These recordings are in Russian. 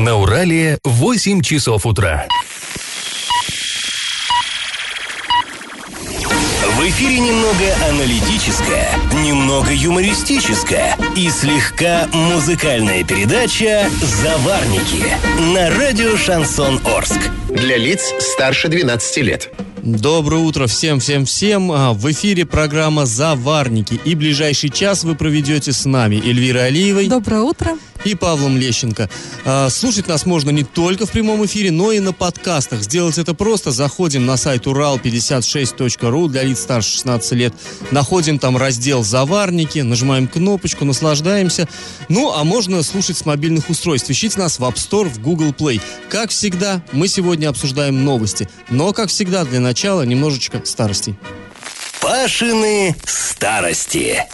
На Урале 8 часов утра. В эфире немного аналитическая, немного юмористическая и слегка музыкальная передача «Заварники» на радио «Шансон Орск». Для лиц старше 12 лет. Доброе утро всем-всем-всем. А, В эфире программа «Заварники». И ближайший час вы проведете с нами Эльвирой Алиевой Доброе утро. И Павлом Лещенко. А, Слушать нас можно не только в прямом эфире, но и на подкастах. Сделать это просто. Заходим на сайт урал56.ру для лиц старше 16 лет. Находим там раздел «Заварники», нажимаем кнопочку, наслаждаемся. Ну, а можно слушать с мобильных устройств. Ищите нас в App Store, в Google Play. Как всегда, мы сегодня обсуждаем новости. Но, как всегда, для начала немножечко старостей. Пашины старости.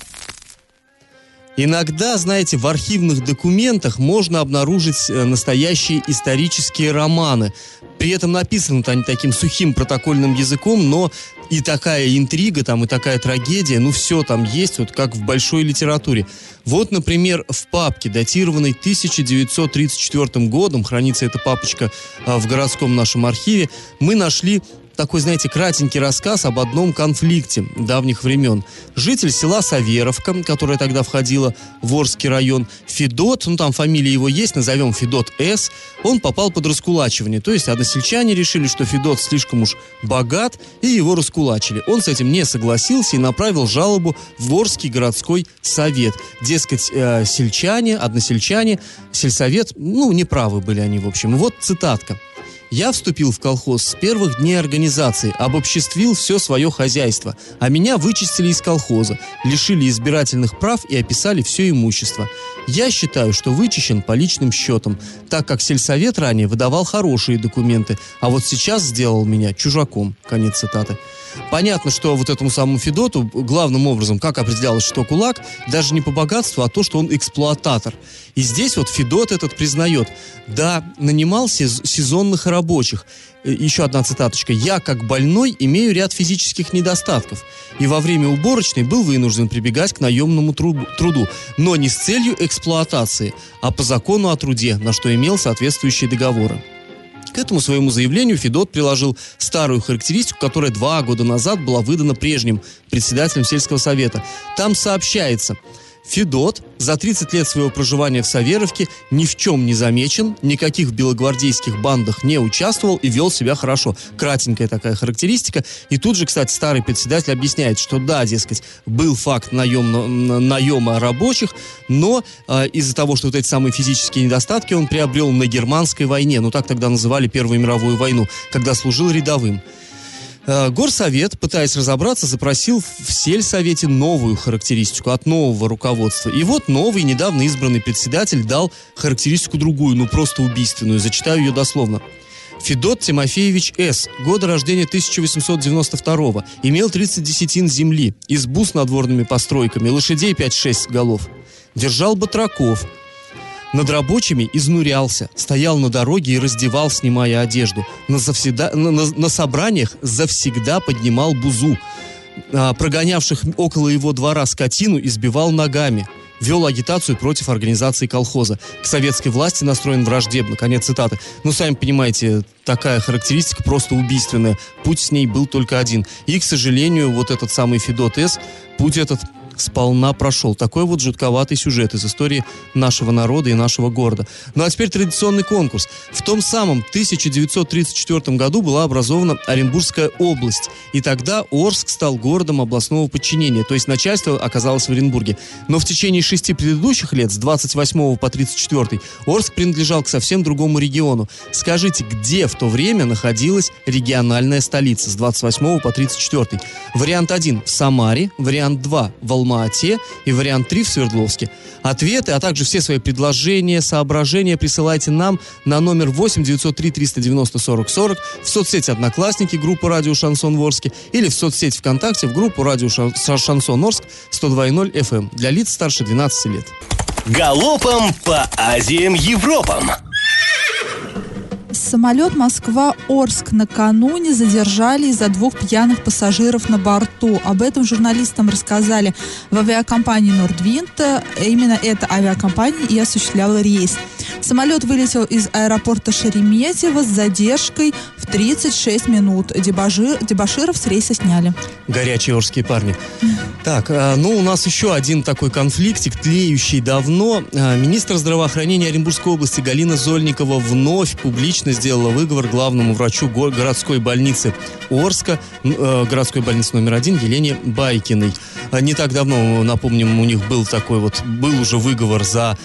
Иногда, знаете, в архивных документах можно обнаружить э, настоящие исторические романы. При этом написаны они таким сухим протокольным языком, но и такая интрига там, и такая трагедия, ну все там есть, вот как в большой литературе. Вот, например, в папке, датированной 1934 годом, хранится эта папочка а, в городском нашем архиве, мы нашли такой, знаете, кратенький рассказ об одном конфликте давних времен. Житель села Саверовка, которое тогда входило в Орский район, Федот, ну там фамилия его есть, назовем Федот С, он попал под раскулачивание. То есть односельчане решили, что Федот слишком уж богат, и его раскулачили. Он с этим не согласился и направил жалобу в Орский городской совет. Дескать, э, сельчане, односельчане, сельсовет, ну, неправы были они, в общем. Вот цитатка. Я вступил в колхоз с первых дней организации, обобществил все свое хозяйство, а меня вычистили из колхоза, лишили избирательных прав и описали все имущество. Я считаю, что вычищен по личным счетам, так как сельсовет ранее выдавал хорошие документы, а вот сейчас сделал меня чужаком. Конец цитаты. Понятно, что вот этому самому Федоту главным образом, как определялось, что кулак, даже не по богатству, а то, что он эксплуататор. И здесь вот Федот этот признает, да, нанимал сез- сезонных рабочих. Э, Еще одна цитаточка. «Я, как больной, имею ряд физических недостатков, и во время уборочной был вынужден прибегать к наемному тру- труду, но не с целью эксплуатации, а по закону о труде, на что имел соответствующие договоры». К этому своему заявлению Федот приложил старую характеристику, которая два года назад была выдана прежним председателем сельского совета. Там сообщается, Федот за 30 лет своего проживания в Саверовке ни в чем не замечен, никаких белогвардейских бандах не участвовал и вел себя хорошо. Кратенькая такая характеристика. И тут же, кстати, старый председатель объясняет, что да, дескать, был факт наемно- н- наема рабочих, но э, из-за того, что вот эти самые физические недостатки он приобрел на германской войне, ну так тогда называли Первую мировую войну, когда служил рядовым. Э, Горсовет, пытаясь разобраться, запросил в сельсовете новую характеристику от нового руководства. И вот новый, недавно избранный председатель дал характеристику другую, ну просто убийственную. Зачитаю ее дословно. Федот Тимофеевич С. Года рождения 1892 Имел 30 десятин земли, избу с надворными постройками, лошадей 5-6 голов. Держал батраков, над рабочими изнурялся, стоял на дороге и раздевал, снимая одежду. На, завсегда- на- на- на собраниях завсегда поднимал бузу. А, прогонявших около его двора скотину избивал ногами. Вел агитацию против организации колхоза. К советской власти настроен враждебно. Конец цитаты. Ну, сами понимаете, такая характеристика просто убийственная. Путь с ней был только один. И, к сожалению, вот этот самый Федот С. путь этот сполна прошел. Такой вот жутковатый сюжет из истории нашего народа и нашего города. Ну а теперь традиционный конкурс. В том самом 1934 году была образована Оренбургская область. И тогда Орск стал городом областного подчинения, то есть начальство оказалось в Оренбурге. Но в течение шести предыдущих лет, с 28 по 34, Орск принадлежал к совсем другому региону. Скажите, где в то время находилась региональная столица с 28 по 34? Вариант 1 в Самаре, вариант 2 в Алма-Ате и вариант 3 в Свердловске. Ответы, а также все свои предложения, соображения присылайте нам на номер 8 903 390 40 40 в соцсети «Одноклассники» группу «Радио Шансон Ворске» или в соцсети ВКонтакте в группу «Радио Шан- Шансон Орск» 102.0 FM эм для лиц старше 12 лет. Галопом по Азиям Европам. Самолет Москва-Орск накануне задержали из-за двух пьяных пассажиров на борту. Об этом журналистам рассказали в авиакомпании Нордвинт. Именно эта авиакомпания и осуществляла рейс. Самолет вылетел из аэропорта Шереметьево с задержкой в 36 минут. Дебажир, дебаширов с рейса сняли. Горячие орские парни. Так, а, ну у нас еще один такой конфликтик, тлеющий давно. А, министр здравоохранения Оренбургской области Галина Зольникова вновь публично сделала выговор главному врачу городской больницы Орска, э, городской больницы номер один Елене Байкиной. А, не так давно, напомним, у них был такой вот, был уже выговор за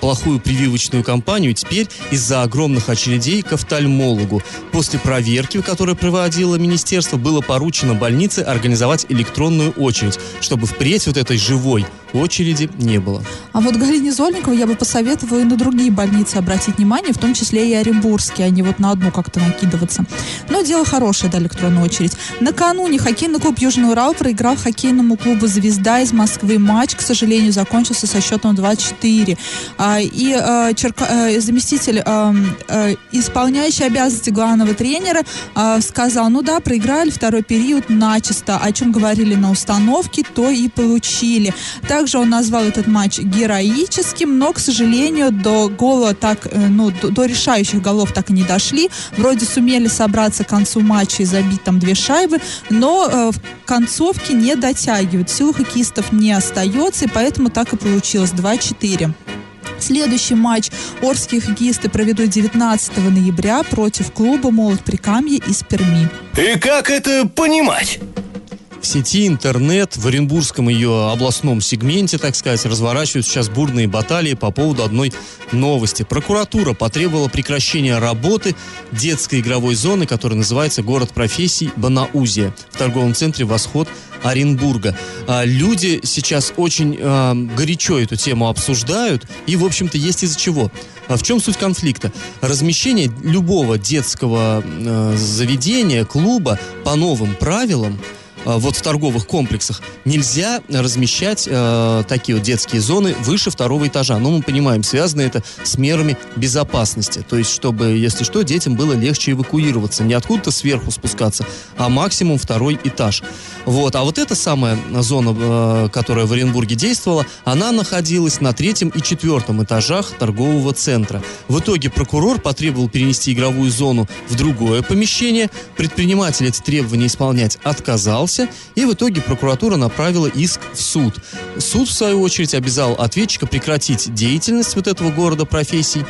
плохую прививочную кампанию, теперь из-за огромных очередей к офтальмологу. После проверки, которую проводило министерство, было поручено больнице организовать электронную очередь, чтобы впредь вот этой живой очереди не было. А вот Галине Зольниковой я бы посоветовала и на другие больницы обратить внимание, в том числе и Оренбургские, а не вот на одну как-то накидываться. Но дело хорошее, да, электронная очередь. Накануне хоккейный клуб Южный Урал проиграл хоккейному клубу «Звезда» из Москвы. Матч, к сожалению, закончился со счетом 2-4. А, и а, а, заместитель, исполняющий обязанности главного тренера, сказал, ну да, проиграли второй период начисто, о чем говорили на установке, то и получили. Так также он назвал этот матч героическим, но, к сожалению, до гола так, э, ну, до, до решающих голов так и не дошли. Вроде сумели собраться к концу матча и забить там две шайбы, но э, в концовке не дотягивают. Сил хоккеистов не остается, и поэтому так и получилось 2-4. Следующий матч Орские хоккеисты проведут 19 ноября против клуба «Молот Прикамье» из Перми. И как это понимать? Сети интернет, в Оренбургском ее областном сегменте, так сказать, разворачивают сейчас бурные баталии по поводу одной новости. Прокуратура потребовала прекращения работы детской игровой зоны, которая называется «Город профессий Банаузия» в торговом центре «Восход» Оренбурга. А, люди сейчас очень а, горячо эту тему обсуждают, и, в общем-то, есть из-за чего. А в чем суть конфликта? Размещение любого детского э, заведения, клуба по новым правилам – вот в торговых комплексах нельзя размещать э, такие вот детские зоны выше второго этажа. Но мы понимаем, связано это с мерами безопасности. То есть, чтобы, если что, детям было легче эвакуироваться. Не откуда-то сверху спускаться, а максимум второй этаж. Вот. А вот эта самая зона, э, которая в Оренбурге действовала, она находилась на третьем и четвертом этажах торгового центра. В итоге прокурор потребовал перенести игровую зону в другое помещение. Предприниматель эти требования исполнять отказался отказался, и в итоге прокуратура направила иск в суд. Суд, в свою очередь, обязал ответчика прекратить деятельность вот этого города профессий,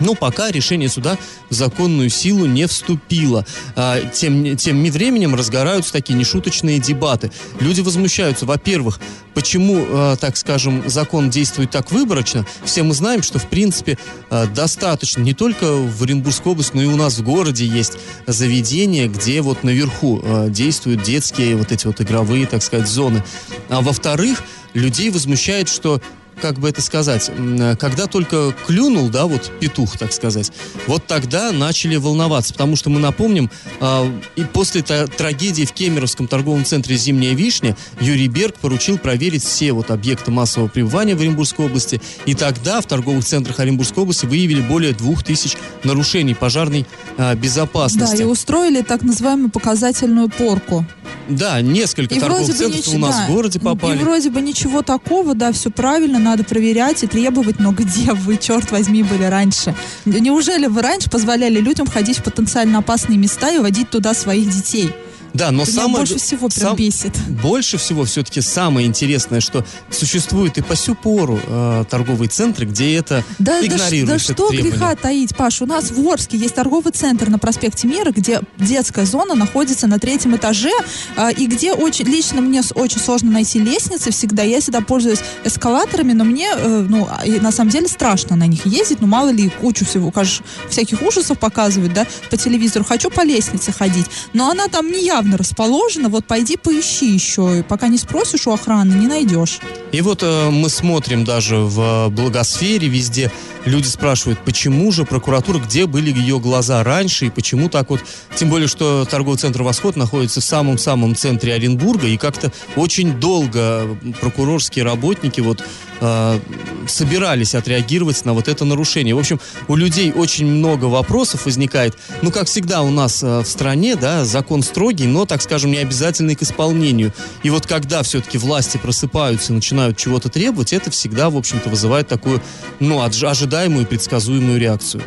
но пока решение суда в законную силу не вступило. А, тем, тем временем разгораются такие нешуточные дебаты. Люди возмущаются, во-первых, почему, а, так скажем, закон действует так выборочно. Все мы знаем, что, в принципе, а, достаточно не только в Оренбургской области, но и у нас в городе есть заведения, где вот наверху действуют детские вот эти вот игровые, так сказать, зоны. А во-вторых, людей возмущает, что как бы это сказать, когда только клюнул, да, вот петух, так сказать, вот тогда начали волноваться, потому что мы напомним, э, и после трагедии в Кемеровском торговом центре «Зимняя вишня» Юрий Берг поручил проверить все вот объекты массового пребывания в Оренбургской области, и тогда в торговых центрах Оренбургской области выявили более двух тысяч нарушений пожарной э, безопасности. Да, и устроили так называемую показательную порку. Да, несколько и торговых центров ничего, у нас да, в городе попали. И вроде бы ничего такого, да, все правильно, надо проверять и требовать, но где вы, черт возьми, были раньше? Неужели вы раньше позволяли людям ходить в потенциально опасные места и водить туда своих детей? Да, но самое... больше всего прям сам, бесит. Больше всего все-таки самое интересное, что существует и по сю пору э, торговые центры, где это да, игнорируется. Да, да что греха таить, Паш, у нас в Орске есть торговый центр на проспекте Мира, где детская зона находится на третьем этаже, э, и где очень, лично мне очень сложно найти лестницы всегда. Я всегда пользуюсь эскалаторами, но мне, э, ну, на самом деле страшно на них ездить, ну, мало ли, кучу всего, кажется, всяких ужасов показывают, да, по телевизору. Хочу по лестнице ходить, но она там не я явно расположена, вот пойди поищи еще, пока не спросишь у охраны, не найдешь. И вот э, мы смотрим даже в благосфере везде люди спрашивают, почему же прокуратура, где были ее глаза раньше, и почему так вот, тем более, что торговый центр «Восход» находится в самом-самом центре Оренбурга, и как-то очень долго прокурорские работники вот э, собирались отреагировать на вот это нарушение. В общем, у людей очень много вопросов возникает. Ну, как всегда у нас э, в стране, да, закон строгий, но, так скажем, не обязательный к исполнению. И вот когда все-таки власти просыпаются и начинают чего-то требовать, это всегда, в общем-то, вызывает такую, ну, ожидаемую и предсказуемую реакцию.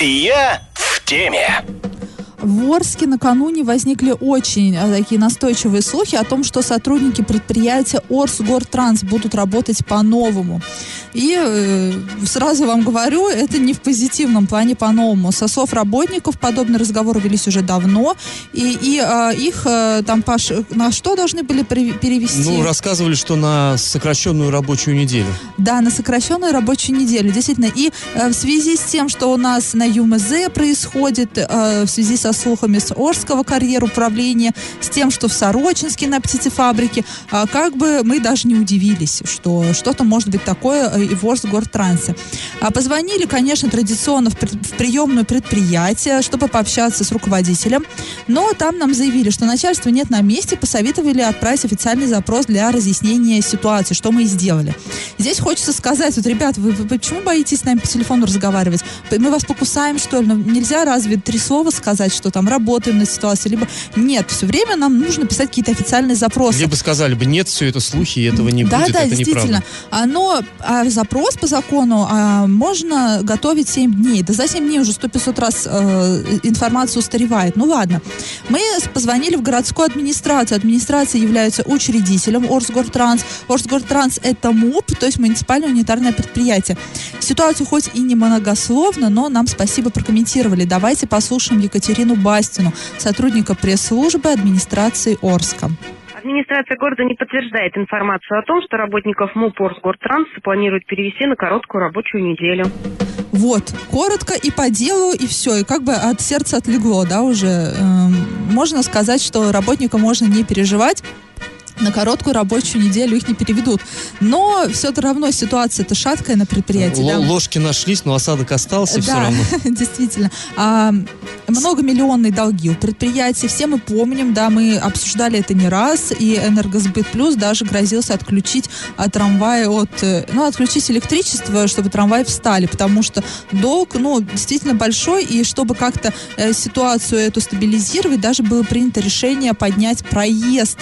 Я в теме. В Орске накануне возникли очень а, такие настойчивые слухи о том, что сотрудники предприятия Орсгортранс будут работать по-новому. И э, сразу вам говорю, это не в позитивном плане по-новому. Со слов работников подобные разговоры велись уже давно, и, и э, их э, там Паш, на что должны были перевести? Ну, рассказывали, что на сокращенную рабочую неделю. Да, на сокращенную рабочую неделю, действительно. И э, в связи с тем, что у нас на ЮМЗ происходит, э, в связи со слухами с Орского карьер управления, с тем, что в Сорочинске на птицефабрике, а как бы мы даже не удивились, что что-то может быть такое э, и в Орсгортрансе. А позвонили, конечно, традиционно в, в приемную предприятие, чтобы пообщаться с руководителем, но там нам заявили, что начальства нет на месте, посоветовали отправить официальный запрос для разъяснения ситуации, что мы и сделали. Здесь хочется сказать, вот, ребят, вы, вы почему боитесь с нами по телефону разговаривать? Мы вас покусаем, что ли? Ну, нельзя разве три слова сказать, что там работаем на ситуации, либо нет, все время нам нужно писать какие-то официальные запросы. Либо сказали бы, нет, все это слухи, и этого не да, будет, да, это действительно. А, но а, запрос по закону а, можно готовить 7 дней. Да за 7 дней уже 100-500 раз а, информация устаревает. Ну ладно. Мы позвонили в городскую администрацию. Администрация является учредителем Орсгортранс. Орсгортранс это МУП, то есть муниципальное унитарное предприятие. Ситуацию хоть и не многословно, но нам спасибо прокомментировали. Давайте послушаем Екатерину Бастину, сотрудника пресс-службы администрации Орска. Администрация города не подтверждает информацию о том, что работников МУП Орсгортранс планируют перевести на короткую рабочую неделю. Вот, коротко и по делу, и все. И как бы от сердца отлегло, да, уже. Эм, можно сказать, что работника можно не переживать на короткую рабочую неделю их не переведут. Но все равно ситуация это шаткая на предприятии. Л- да? Ложки нашлись, но осадок остался да, все равно. действительно. А, многомиллионные долги у предприятий. Все мы помним, да, мы обсуждали это не раз, и Энергосбыт Плюс даже грозился отключить от трамвая от, э, ну, отключить электричество, чтобы трамваи встали, потому что долг, ну, действительно большой, и чтобы как-то э, ситуацию эту стабилизировать, даже было принято решение поднять проезд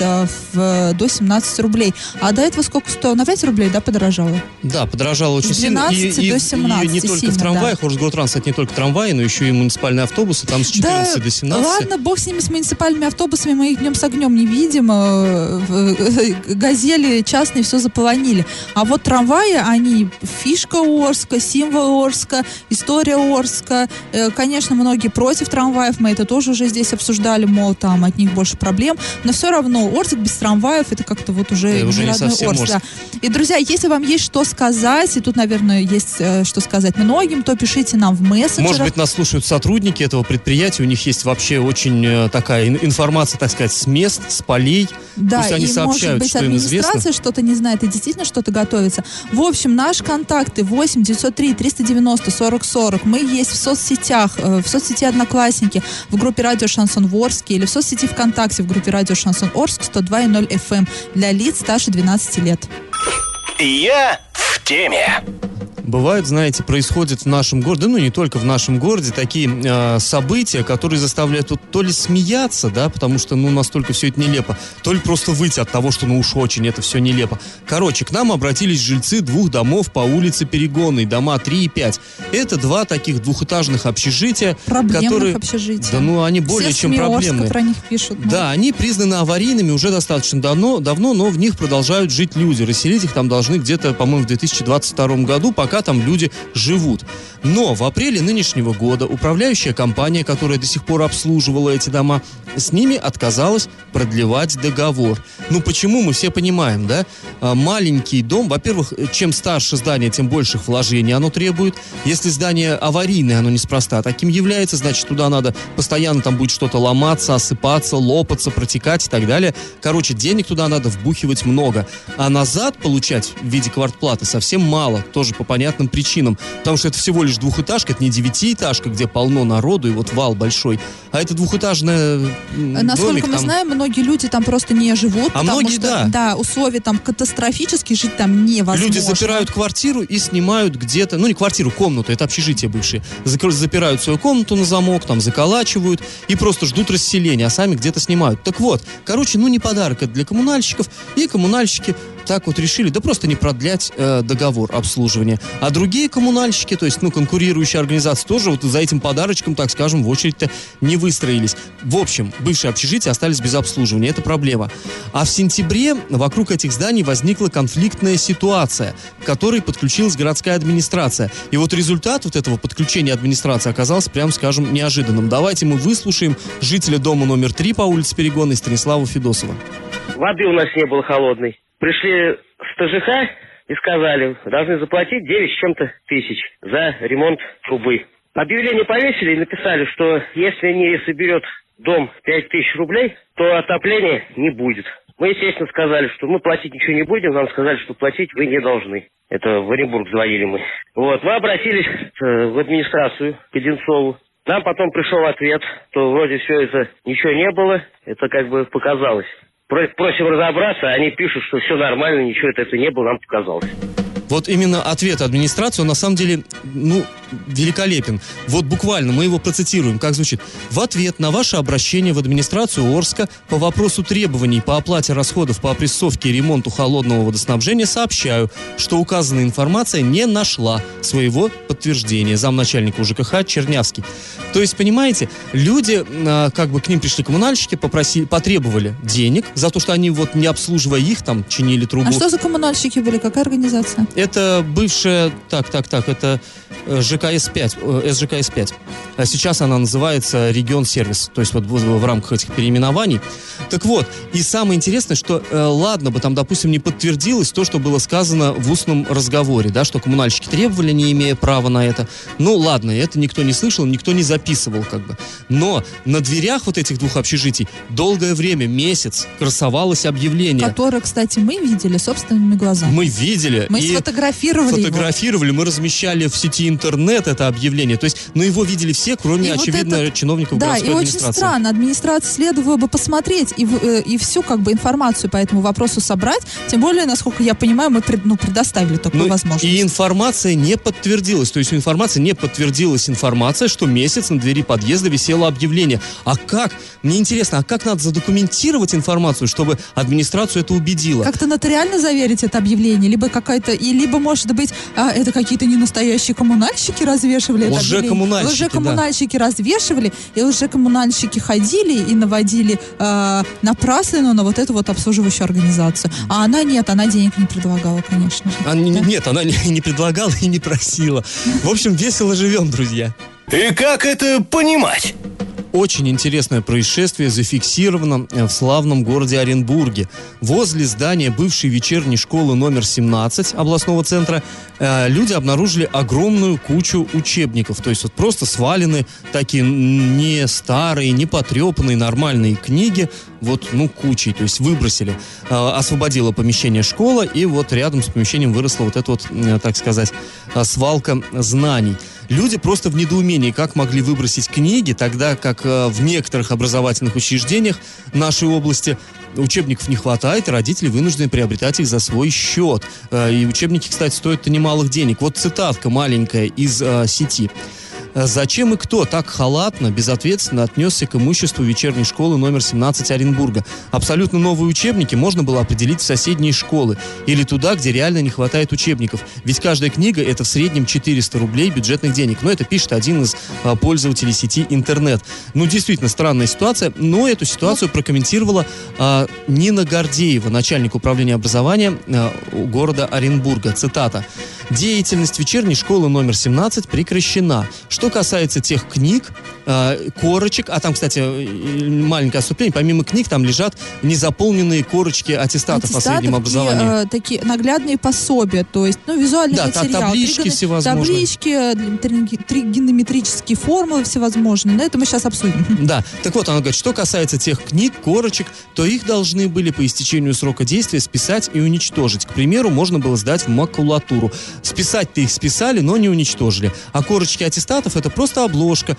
э, до 17 рублей. А до этого сколько стоило? На 5 рублей, да, подорожало? Да, подорожало очень сильно. И, до 17 и, и не только сильно, в трамваях, да. Орсготранс, это не только трамваи, но еще и муниципальные автобусы, там с 14 да, до 17. ладно, бог с ними, с муниципальными автобусами, мы их днем с огнем не видим. Э, газели частные все заполонили. А вот трамваи, они фишка Орска, символ Орска, история Орска. Э, конечно, многие против трамваев, мы это тоже уже здесь обсуждали, мол, там от них больше проблем. Но все равно Орск без трамвая трамваев, это как-то вот уже, да, уже не Орск. Орск. Да. И, друзья, если вам есть что сказать, и тут, наверное, есть э, что сказать многим, то пишите нам в мессенджерах. Может быть, нас слушают сотрудники этого предприятия, у них есть вообще очень э, такая информация, так сказать, с мест, с полей. Да, Пусть они и, сообщают, может быть, что администрация что-то не знает и действительно что-то готовится. В общем, наши контакты 8 903 390 40 40. Мы есть в соцсетях, э, в соцсети Одноклассники, в группе Радио Шансон Ворске или в соцсети ВКонтакте в группе Радио Шансон Орск 102.0 FM эм для лиц старше 12 лет. Я в теме. Бывают, знаете, происходят в нашем городе, ну не только в нашем городе, такие э, события, которые заставляют вот, то ли смеяться, да, потому что, ну, настолько все это нелепо, то ли просто выйти от того, что, ну уж очень это все нелепо. Короче, к нам обратились жильцы двух домов по улице Перегонной, дома 3 и 5. Это два таких двухэтажных общежития, Проблемных которые... общежития. Да, ну, они более Все чем СМИ проблемные. про них пишут. ну. Да, они признаны аварийными уже достаточно давно, давно, но в них продолжают жить люди. Расселить их там должны где-то, по-моему, в 2022 году, пока там люди живут. Но в апреле нынешнего года управляющая компания, которая до сих пор обслуживала эти дома, с ними отказалась продлевать договор. Ну почему, мы все понимаем, да? А, Маленький дом, во-первых, чем старше здание, тем больших вложений оно требует. Если здание аварийное, оно неспроста таким является, значит, туда надо постоянно там будет что-то ломаться, осыпаться, лопаться, протекать и так далее. Короче, денег туда надо вбухивать много. А назад получать в виде квартплаты совсем мало, тоже по понятным непонятным причинам. Потому что это всего лишь двухэтажка, это не девятиэтажка, где полно народу и вот вал большой, а это двухэтажная м, Насколько домик, мы там- знаем, многие люди там просто не живут, А многие, что да. условия там катастрофические, жить там невозможно. Люди запирают квартиру и снимают где-то, ну не квартиру, комнату, это общежитие бывшее. Запирают свою комнату на замок, там заколачивают и просто ждут расселения, а сами где-то снимают. Так вот, короче, ну не подарок это для коммунальщиков, и коммунальщики так вот решили, да просто не продлять э, договор обслуживания. А другие коммунальщики, то есть, ну, конкурирующие организации тоже вот за этим подарочком, так скажем, в очередь-то не выстроились. В общем, бывшие общежития остались без обслуживания, это проблема. А в сентябре вокруг этих зданий возникла конфликтная ситуация, к которой подключилась городская администрация. И вот результат вот этого подключения администрации оказался, прям скажем, неожиданным. Давайте мы выслушаем жителя дома номер 3 по улице Перегонной Станислава Федосова. Воды у нас не было холодной. Пришли с ТЖХ и сказали, должны заплатить 9 с чем-то тысяч за ремонт трубы. Объявление повесили и написали, что если не соберет дом 5 тысяч рублей, то отопления не будет. Мы, естественно, сказали, что мы платить ничего не будем. Нам сказали, что платить вы не должны. Это в Оренбург звонили мы. Вот, мы обратились э, в администрацию к Одинцову. Нам потом пришел ответ, что вроде все это ничего не было. Это как бы показалось. Про- Просим разобраться, они пишут, что все нормально, ничего это, это не было, нам показалось. Вот именно ответ администрации, он на самом деле, ну, великолепен. Вот буквально мы его процитируем, как звучит. В ответ на ваше обращение в администрацию Орска по вопросу требований по оплате расходов по опрессовке и ремонту холодного водоснабжения сообщаю, что указанная информация не нашла своего подтверждения. Замначальника УЖКХ Чернявский. То есть, понимаете, люди, а, как бы к ним пришли коммунальщики, попросили, потребовали денег за то, что они вот не обслуживая их, там, чинили трубу. А что за коммунальщики были? Какая организация? Это бывшая, так, так, так, это э, ЖКС-5, э, СЖКС-5. А сейчас она называется Регион Сервис, то есть вот в, в рамках этих переименований. Так вот, и самое интересное, что э, ладно бы там, допустим, не подтвердилось то, что было сказано в устном разговоре, да, что коммунальщики требовали, не имея права на это. Ну ладно, это никто не слышал, никто не записывал как бы. Но на дверях вот этих двух общежитий долгое время, месяц, красовалось объявление. Которое, кстати, мы видели собственными глазами. Мы видели. Мы и- сфотографировали его. фотографировали, мы размещали в сети интернет это объявление. То есть, ну его видели все, кроме, И вот очевидно, этот- чиновников Да, городской и очень странно. Администрации следовало бы посмотреть и, э, и всю как бы информацию по этому вопросу собрать. Тем более, насколько я понимаю, мы пред- ну, предоставили такую Ну, возможность. и информация не подтвердилась. То есть у информации не подтвердилась информация, что месяц на двери подъезда висело объявление. А как? Мне интересно, а как надо задокументировать информацию, чтобы администрацию это убедило? Как-то нотариально заверить это объявление, либо какая-то, и либо, может быть, а, это какие-то не настоящие коммунальщики развешивали объявление. Лжекоммунальщики, да. Лжекоммунальщики развешивали, и лжекоммунальщики ходили и наводили э, напраслину на вот эту вот обслуживающую организацию. А она нет, она денег не предлагала, конечно же. А, Да. Нет, она не, не предлагала и не просила. В общем, весело живем, друзья. И как это понимать? Очень интересное происшествие зафиксировано э, в славном городе Оренбурге. Возле здания бывшей вечерней школы номер 17 областного центра э, люди обнаружили огромную кучу учебников. То есть вот просто свалены такие не старые, не потрепанные, нормальные книги. Вот, ну, кучей, то есть выбросили. Э, освободила помещение школа, и вот рядом с помещением выросла вот эта вот, так сказать, свалка знаний. Люди просто в недоумении, как могли выбросить книги, тогда как э, в некоторых образовательных учреждениях нашей области учебников не хватает, и родители вынуждены приобретать их за свой счет. Э, и учебники, кстати, стоят немалых денег. Вот цитатка маленькая из э, сети. Э, Зачем и кто так халатно, безответственно отнесся к имуществу вечерней школы номер 17 Оренбурга? Абсолютно новые учебники можно было определить в соседние школы или туда, где реально не хватает учебников. Ведь каждая книга это в среднем 400 рублей бюджетных денег. Но это пишет один из а, пользователей сети интернет. Ну, действительно странная ситуация, но эту ситуацию прокомментировала а, Нина Гордеева, начальник управления образования а, города Оренбурга. Цитата. Деятельность вечерней школы номер 17 прекращена. Что касается тех книг, э, корочек, а там, кстати, э, маленькое отступление, помимо книг там лежат незаполненные корочки аттестатов о среднем образовании. Э, такие наглядные пособия, то есть, ну, визуальный Да, материал. таблички тригоно- всевозможные. Таблички, э, три- тригонометрические формулы всевозможные. Но это мы сейчас обсудим. Да, так вот, она говорит, что касается тех книг, корочек, то их должны были по истечению срока действия списать и уничтожить. К примеру, можно было сдать в макулатуру. Списать-то их списали, но не уничтожили. А корочки аттестатов это просто обложка.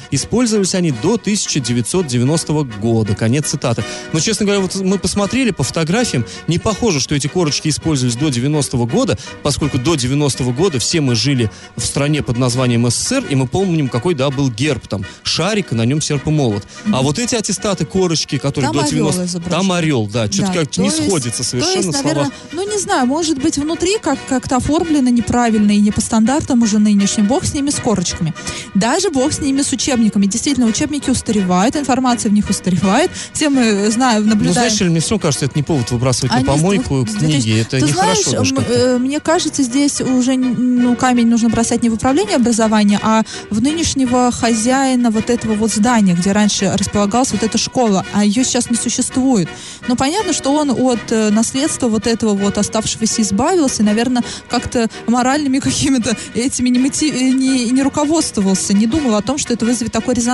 Использовались они до 1990 года. Конец цитаты. Но, честно говоря, вот мы посмотрели по фотографиям, не похоже, что эти корочки использовались до 90 года, поскольку до 90 года все мы жили в стране под названием СССР, и мы помним, какой, да, был герб там, шарик, и на нем серп и молот. А вот эти аттестаты, корочки, которые Там до орел 90... изображен. Там орел, да, что-то Да, как не есть- сходится совершенно То есть, слова. наверное, ну не знаю, может быть внутри как- как-то оформлено неправильно и не по стандартам уже нынешним. Бог с ними с корочками. Даже бог с ними с учебниками. Действительно, учебники устаревают, информация в них устаревает. Все мы знаем, Ну, наблюдаем. знаешь, мне все равно кажется, это не повод выбрасывать Они на помойку с книги. Это Ты нехорошо знаешь, даже э, мне кажется, здесь уже ну, камень нужно бросать не в управление образования, а в нынешнего хозяина вот этого вот здания, где раньше располагалась вот эта школа, а ее сейчас не существует. Но понятно, что он от э, наследства вот этого вот оставшегося избавился, и, наверное, как-то моральными какими-то этими не, моти- э, не, не руководствовался, не думал о том, что это вызовет такой резонанс.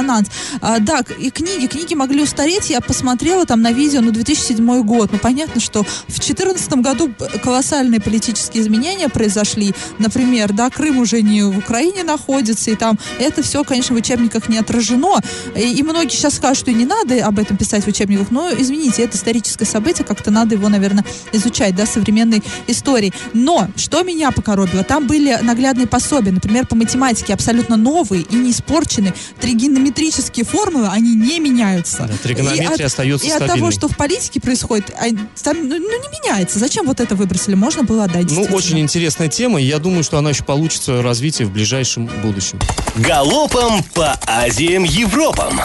А, да, и книги, книги могли устареть, я посмотрела там на видео, ну, 2007 год, ну, понятно, что в 2014 году колоссальные политические изменения произошли, например, да, Крым уже не в Украине находится, и там это все, конечно, в учебниках не отражено, и, и многие сейчас скажут, что не надо об этом писать в учебниках, но, извините, это историческое событие, как-то надо его, наверное, изучать, да, современной истории. Но, что меня покоробило, там были наглядные пособия, например, по математике абсолютно новые и не испорченные, тригонометрические формулы, они не меняются. Да, тригонометрия И от- остается И от того, что в политике происходит, там, ну, ну, не меняется. Зачем вот это выбросили? Можно было отдать, Ну, очень интересная тема, и я думаю, что она еще получит свое развитие в ближайшем будущем. Галопом по Азиям Европам.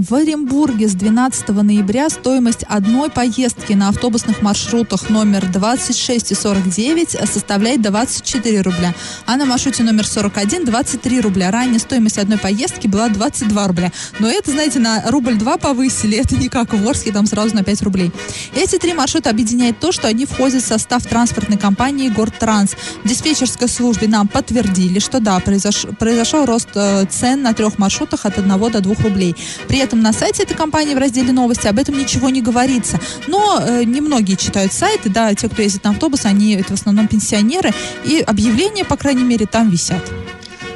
В Оренбурге с 12 ноября стоимость одной поездки на автобусных маршрутах номер 26 и 49 составляет 24 рубля, а на маршруте номер 41 23 рубля. Ранее стоимость одной поездки была 22 рубля. Но это, знаете, на рубль 2 повысили, это не как в Орске, там сразу на 5 рублей. Эти три маршрута объединяет то, что они входят в состав транспортной компании «Гортранс». В диспетчерской службе нам подтвердили, что да, произош- произошел рост э, цен на трех маршрутах от 1 до 2 рублей. При этом на сайте этой компании в разделе новости об этом ничего не говорится. Но э, немногие читают сайты, да, те, кто ездит на автобус, они это в основном пенсионеры, и объявления, по крайней мере, там висят.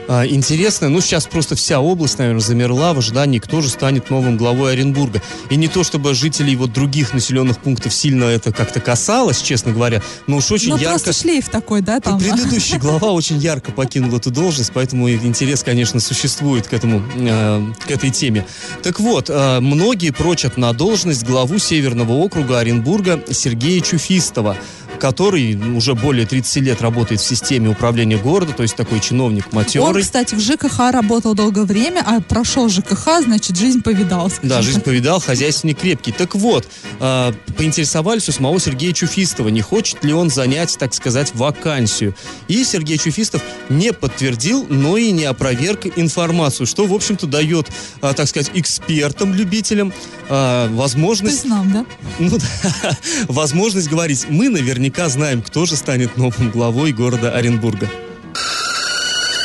А, интересно, ну сейчас просто вся область, наверное, замерла в ожидании, кто же станет новым главой Оренбурга. И не то, чтобы жителей вот других населенных пунктов сильно это как-то касалось, честно говоря, но уж очень ну, ярко... просто шлейф такой, да, там. Предыдущий глава очень ярко покинул эту должность, поэтому интерес, конечно, существует к этому, э, к этой теме. Так вот, э, многие прочат на должность главу Северного округа Оренбурга Сергея Чуфистова, который уже более 30 лет работает в системе управления города, то есть такой чиновник Он, матерый. кстати, в ЖКХ работал долгое время, а прошел ЖКХ, значит, жизнь повидал. Да, жизнь повидал, хозяйственник крепкий. Так вот, э, поинтересовались у самого Сергея Чуфистова, не хочет ли он занять, так сказать, вакансию. И Сергей Чуфистов не подтвердил, но и не опроверг информацию, что, в общем-то, дает, э, так сказать, экспертам, любителям э, То возможность есть нам, да? ну да, возможность говорить, мы наверняка знаем, кто же станет новым главой города Оренбурга.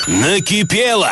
Накипело!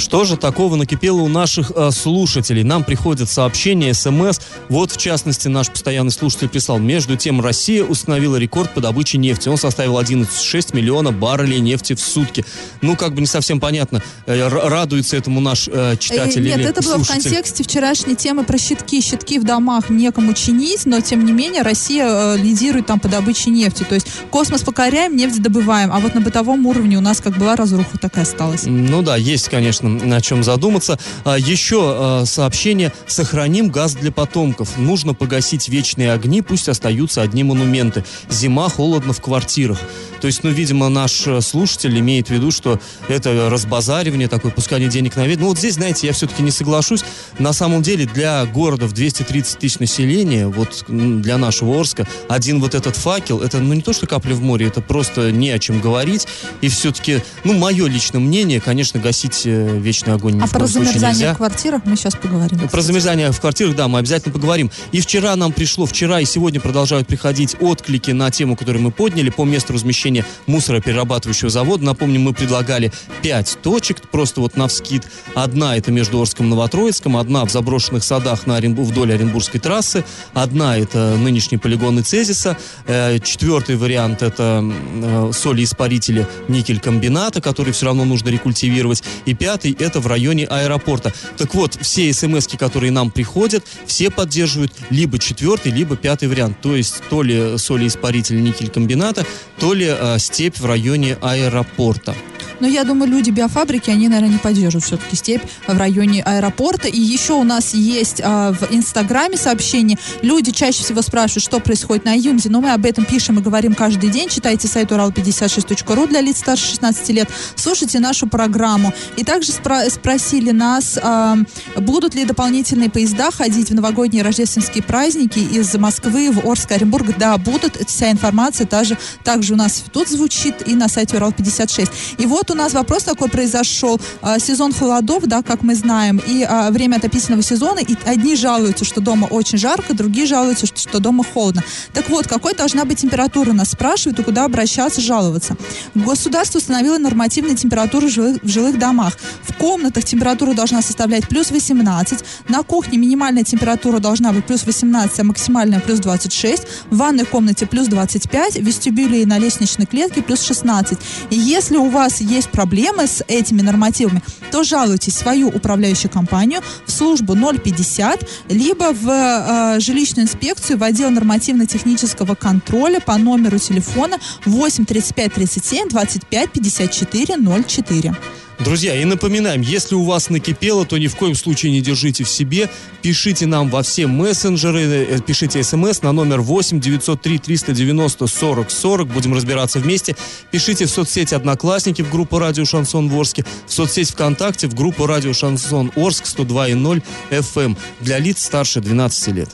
Что же такого накипело у наших э, слушателей? Нам приходят сообщения, смс. Вот, в частности, наш постоянный слушатель писал, между тем, Россия установила рекорд по добыче нефти. Он составил 11,6 миллиона баррелей нефти в сутки. Ну, как бы не совсем понятно, э, радуется этому наш э, читатель Э, Нет, или это было в слушатель. контексте вчерашней темы про щитки. Щитки в домах некому чинить, но тем не менее Россия э, лидирует там по добыче нефти. То есть космос покоряем, нефть добываем. А вот на бытовом уровне у нас как была разруха, так и осталась. Ну да, есть, конечно, о чем задуматься. А, еще а, сообщение «Сохраним газ для потомков. Нужно погасить вечные огни, пусть остаются одни монументы. Зима, холодно в квартирах». То есть, ну, видимо, наш э, слушатель имеет в виду, что это разбазаривание, такое пускание денег на вид. Ну, вот здесь, знаете, я все-таки не соглашусь. На самом деле, для города в 230 тысяч населения, вот для нашего Орска, один вот этот факел, это, ну, не то, что капля в море, это просто не о чем говорить. И все-таки, ну, мое личное мнение, конечно, гасить э, вечный огонь ни А в про коем случае замерзание нельзя. в квартирах мы сейчас поговорим. Про кстати. замерзание в квартирах, да, мы обязательно поговорим. И вчера нам пришло, вчера и сегодня продолжают приходить отклики на тему, которую мы подняли по месту размещения мусороперерабатывающего завода. Напомню, мы предлагали пять точек, просто вот на вскид. Одна это между Орском и Новотроицком, одна в заброшенных садах на Оренбу- вдоль Оренбургской трассы, одна это нынешний полигон Цезиса, э, четвертый вариант это э, соли-испарители никель-комбината, который все равно нужно рекультивировать, и пятый это в районе аэропорта. Так вот, все смс которые нам приходят, все поддерживают либо четвертый, либо пятый вариант. То есть то ли соли-испаритель никель-комбината, то ли э, степь в районе аэропорта. Но я думаю, люди биофабрики, они, наверное, не поддерживают все-таки степь в районе аэропорта. И еще у нас есть а, в Инстаграме сообщение. Люди чаще всего спрашивают, что происходит на Юмзе, но мы об этом пишем и говорим каждый день. Читайте сайт урал56.ру для лиц старше 16 лет. Слушайте нашу программу. И также спро- спросили нас, а, будут ли дополнительные поезда ходить в новогодние рождественские праздники из Москвы в Орск, Оренбург. Да, будут. Вся информация также, также у нас тут звучит и на сайте Урал56. И вот у нас вопрос такой произошел. А, Сезон холодов, да, как мы знаем, и а, время отопительного сезона, и одни жалуются, что дома очень жарко, другие жалуются, что, дома холодно. Так вот, какой должна быть температура, нас спрашивают, и куда обращаться, жаловаться. Государство установило нормативную температуру в жилых, в жилых домах. В комнатах температура должна составлять плюс 18, на кухне минимальная температура должна быть плюс 18, а максимальная плюс 26, в ванной комнате плюс 25, в вестибюле и на лестничной клетке плюс 16. И если у вас есть проблемы с этими нормативами, то жалуйтесь свою управляющую компанию в службу 050, либо в э, жилищную инспекцию в отдел нормативно-технического контроля по номеру телефона 8 35 37 25 54 04. Друзья, и напоминаем, если у вас накипело, то ни в коем случае не держите в себе. Пишите нам во все мессенджеры, э, пишите смс на номер 8 903 390 40 40. Будем разбираться вместе. Пишите в соцсети Одноклассники в группу Радио Шансон в Орске, в соцсеть ВКонтакте в группу Радио Шансон Орск 102.0 FM для лиц старше 12 лет.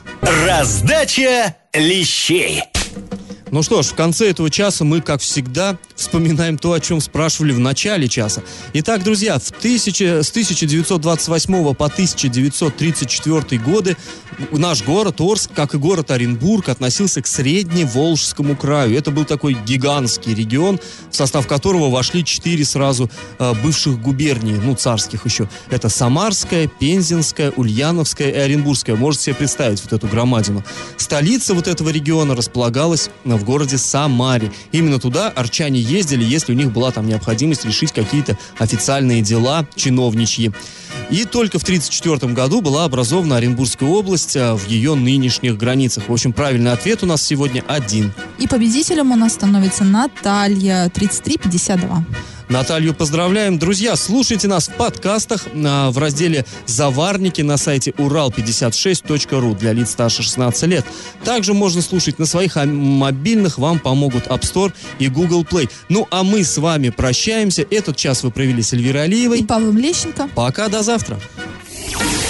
Раздача лещей. Ну что ж, в конце этого часа мы, как всегда, вспоминаем то, о чем спрашивали в начале часа. Итак, друзья, в тысяча, с 1928 по 1934 годы наш город Орск, как и город Оренбург, относился к Средневолжскому краю. Это был такой гигантский регион, в состав которого вошли четыре сразу э, бывших губернии, ну, царских еще. Это Самарская, Пензенская, Ульяновская и Оренбургская. Можете себе представить вот эту громадину. Столица вот этого региона располагалась в городе Самаре. Именно туда арчане ездили, если у них была там необходимость решить какие-то официальные дела чиновничьи. И только в 1934 году была образована Оренбургская область а, в ее нынешних границах. В общем, правильный ответ у нас сегодня один. И победителем у нас становится Наталья 3352. Наталью поздравляем. Друзья, слушайте нас в подкастах а, в разделе «Заварники» на сайте урал56.ру для лиц старше 16 лет. Также можно слушать на своих мобильных, вам помогут App Store и Google Play. Ну, а мы с вами прощаемся. Этот час вы провели с Эльвирой И Алиевой. Павлом Лещенко. Пока, до завтра.